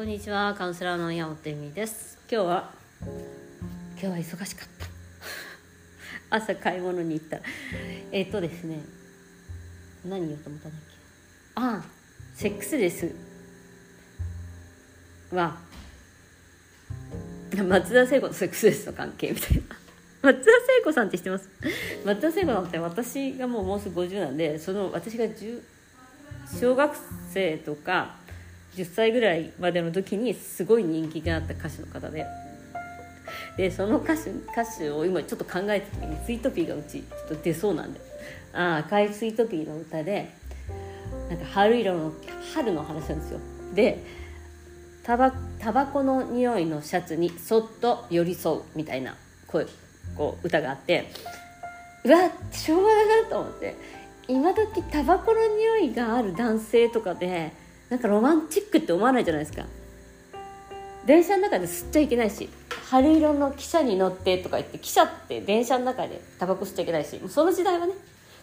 こんにちはカウンセラーの山本恵美です。今日は今日は忙しかった。朝買い物に行った。えっとですね何言おうと思ったんだっけ？ああセックスレスは松田聖子とセックスレスの関係みたいな。松田聖子さんって知ってます？松田聖子さんって私がもうもうすぐ50なんでその私が10小学生とか10歳ぐらいまでの時にすごい人気があった歌手の方で。でその歌手歌手を今ちょっと考えた時にスイートピーがうちちょっと出そうなんで。あ赤いスイートピーの歌でなんか春色の春の話なんですよ。でタバタバコの匂いのシャツにそっと寄り添うみたいな声こう歌があってうわ昭和だなと思って。今時タバコの匂いがある男性とかでなんかロマンチックって思わないじゃないですか。電車の中で吸っちゃいけないし春色の汽車に乗ってとか言って汽車って電車の中でタバコ吸っちゃいけないしもうその時代はね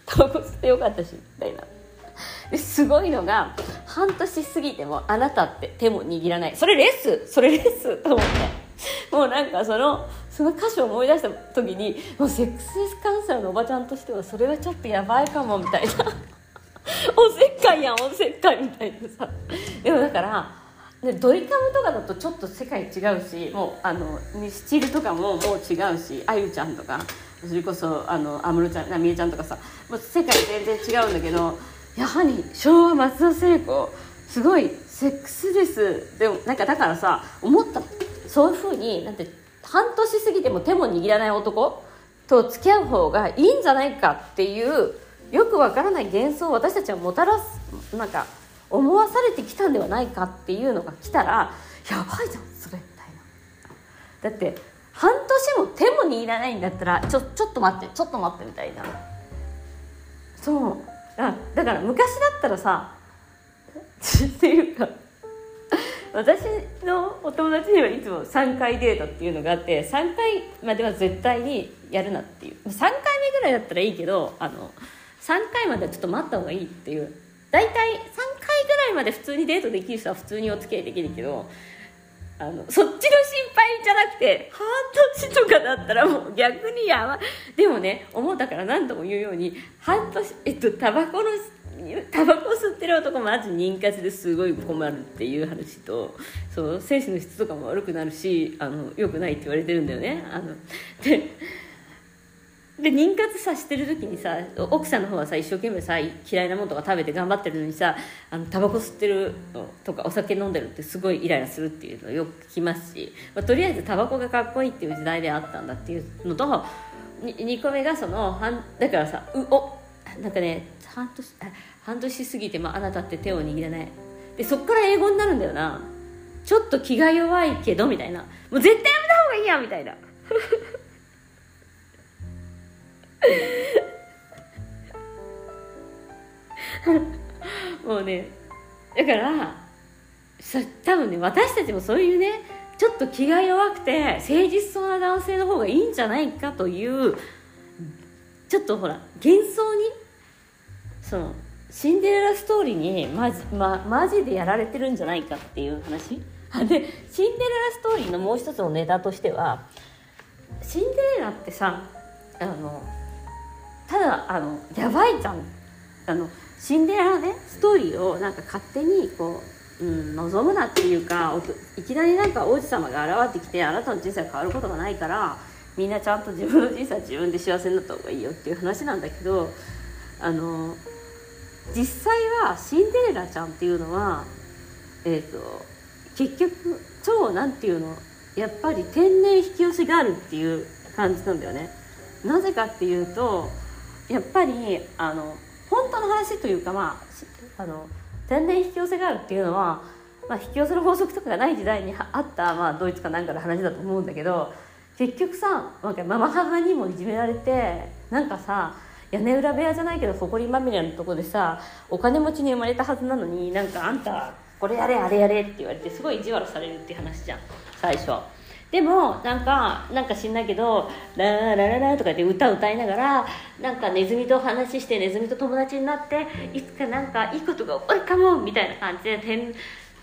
タバコ吸ってよかったしみたいな。ですごいのが半年過ぎてもあなたって手も握らない。それレスそれレスと思って。もうなんかそのその歌詞を思い出した時にもうセックスレスカウンセラーのおばちゃんとしてはそれはちょっとやばいかもみたいな。おせっかいやんおせっかいみたいなさ。でもだからでドリカムとかだとちょっと世界違うしもうあのミスチルとかももう違うしあゆちゃんとかそれこそあの安室ちゃんみえちゃんとかさもう世界全然違うんだけどやはり昭和松田聖子すごいセックスレスでもなんかだからさ思ったそういうふうになんて半年過ぎても手も握らない男と付き合う方がいいんじゃないかっていうよくわからない幻想を私たちはもたらすなんか思わされてきたんではないかっていうのが来たらやばいじゃんそれみたいな。だって半年も手も握らないんだったらちょちょっと待ってちょっと待ってみたいな。そう。あだから昔だったらさっていうか私のお友達にはいつも3回デートっていうのがあって3回までは絶対にやるなっていう。3回目ぐらいだったらいいけどあの3回まではちょっと待った方がいいっていう。大体3回ぐらいまで普通にデートできる人は普通にお付き合いできるけどあのそっちの心配じゃなくて半年とかだったらもう逆にやばでもね思ったから何度も言うように半年えっとタバコのタバコ吸ってる男マジ妊活ですごい困るっていう話とそう精子の質とかも悪くなるしあの良くないって言われてるんだよね。あのでで妊活さしてる時にさ奥さんの方はさ一生懸命さ嫌いなものとか食べて頑張ってるのにさあのタバコ吸ってるとかお酒飲んでるってすごいイライラするっていうのよく聞きますし、まあ、とりあえずタバコがかっこいいっていう時代であったんだっていうのと 2, 個目がそのだからさうおなんかね半年半年過ぎてもあなたって手を握らない。でそっから英語になるんだよな。ちょっと気が弱いけどみたいな。もう絶対やめた方がいいやみたいな。もうねだからさ多分ね私たちもそういうねちょっと気が弱くて誠実そうな男性の方がいいんじゃないかというちょっとほら幻想にそのシンデレラストーリーにマジ,、ま、マジでやられてるんじゃないかっていう話。でシンデレラストーリーのもう一つのネタとしてはシンデレラってさあのただあのやばいじゃんあのシンデレラねストーリーをなんか勝手にこう、うん、望むなっていうかいきなりなんか王子様が現れてきてあなたの人生が変わることがないからみんなちゃんと自分の人生は自分で幸せになった方がいいよっていう話なんだけどあの実際はシンデレラちゃんっていうのは、えーと、結局超なんていうのやっぱり天然引き寄せがあるっていう感じなんだよね。なぜかっていうとやっぱりあの本当の話というか、まあ、あの天然引き寄せがあるっていうのは、まあ、引き寄せの法則とかがない時代にあった、まあ、ドイツかなんかの話だと思うんだけど結局さなんかママ母にもいじめられてなんかさ屋根裏部屋じゃないけど埃まみれのとこでさお金持ちに生まれたはずなのになんかあんたこれやれあれやれって言われてすごい意地悪されるっていう話じゃん最初。でもなんかなんか知んないけど「ラララララ」とかで歌歌いながらなんかネズミと話してネズミと友達になっていつかなんかいいことが起こるかもみたいな感じで天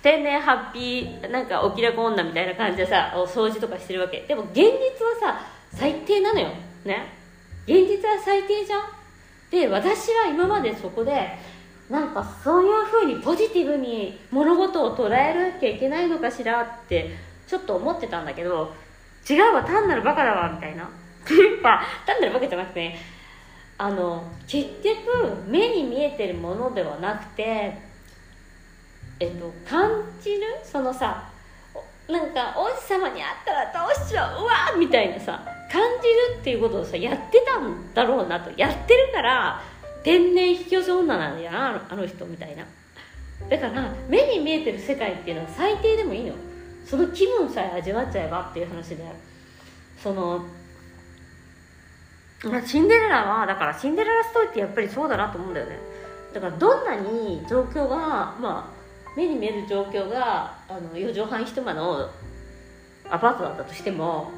天然ハッピーなんかお気楽女みたいな感じでさお掃除とかしてるわけ。でも現実はさ最低なのよ。ね。現実は最低じゃん。で私は今までそこでなんかそういうふうにポジティブに物事を捉えなきゃいけないのかしらってちょっと思ってたんだけど違うわ単なるバカだわみたいな。っていうか単なるバカじゃなくてあの結局目に見えてるものではなくてえっと感じる？そのさなんか王子様に会ったらどうしよううわみたいなさ感じるっていうことをさやってたんだろうなと。やってるから天然引き寄せ女なんだよなあのあの人みたいな。だから目に見えてる世界っていうのは最低でもいいの。その気分さえ味わっちゃえばっていう話でそのまあシンデレラはだからシンデレラストーリーってやっぱりそうだなと思うんだよね。だからどんなに状況がまあ目に見える状況があの4畳半一間のアパートだったとしても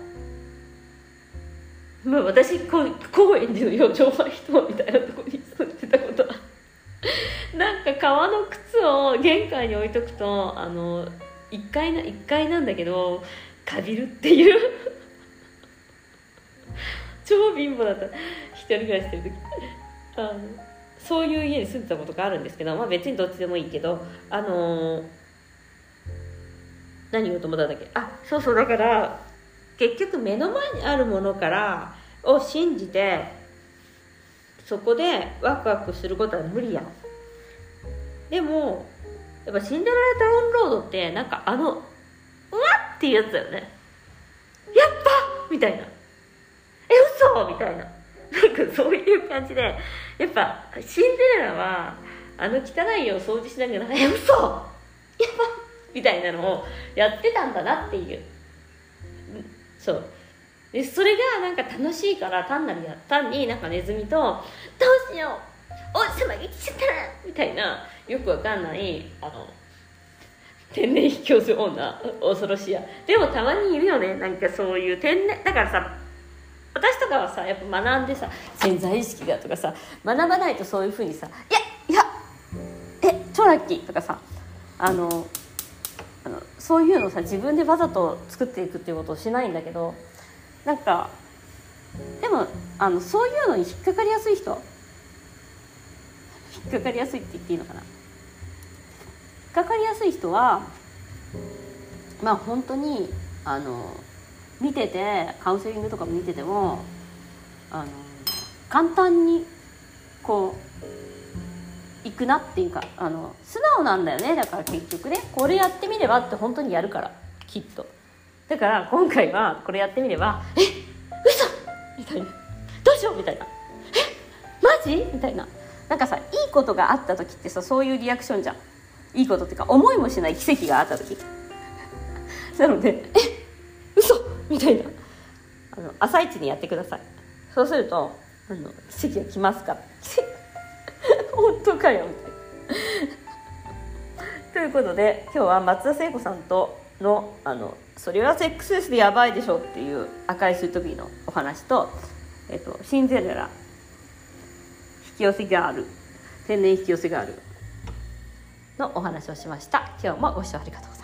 まあ私こう高円寺の4畳半一間みたいなところに住んでたことは。なんか革の靴を玄関に置いとくとあの1階な1階なんだけどかびるっていう。超貧乏だった。一人暮らししてる時。あのそういう家に住んでたことがあるんですけど、まあ、別にどっちでもいいけどあのー、何言おうと思ったんだっけ？あそうそうだから結局目の前にあるものからを信じてそこでワクワクすることは無理や。んでもやっぱシンデレラダウンロードってなんかあのうわっっていうやつだよね。やっぱみたいな。え嘘！みたいな。なんかそういう感じでやっぱシンデレラはあの汚い家を掃除しながら「え嘘！やばみたいなのをやってたんだなっていう。そう。でそれがなんか楽しいから単なるや単になんかネズミと「どうしよう！王子様が来ちゃった!」みたいなよくわかんないあの天然引き寄せ女恐ろしいやでもたまにいるよねなんかそういう天然だからさ私とかはさやっぱ学んでさ潜在意識だとかさ学ばないとそういうふうにさ「いやいやえ超ラッキー」とかさあのあのそういうのさ自分でわざと作っていくっていうことをしないんだけどなんかでもあのそういうのに引っかかりやすい人引っかかりやすいって言っていいのかな？引っかかりやすい人はまあ本当にあの見ててカウンセリングとかも見ててもあの簡単にこういくなっていうかあの素直なんだよね。だから結局ね。これやってみればって本当にやるから。きっと。だから今回はこれやってみれば「えっ嘘！みたいな「どうしよう」みたいな「えっマジ?」みたいな。なんかさいいことがあった時ってさそういうリアクションじゃん。いいことっていうか思いもしない奇跡があった時。なので「え嘘みたいな。あの朝一にやってください。そうするとあの奇跡が来ますか？ら 本当かよみたいな。ということで今日は松田聖子さんとのあのそれはセックスレスでやばいでしょっていう赤いスイートビーのお話と、えっと、シンデレラ引き寄せがある。天然引き寄せがある。のお話をしました。今日もご視聴ありがとう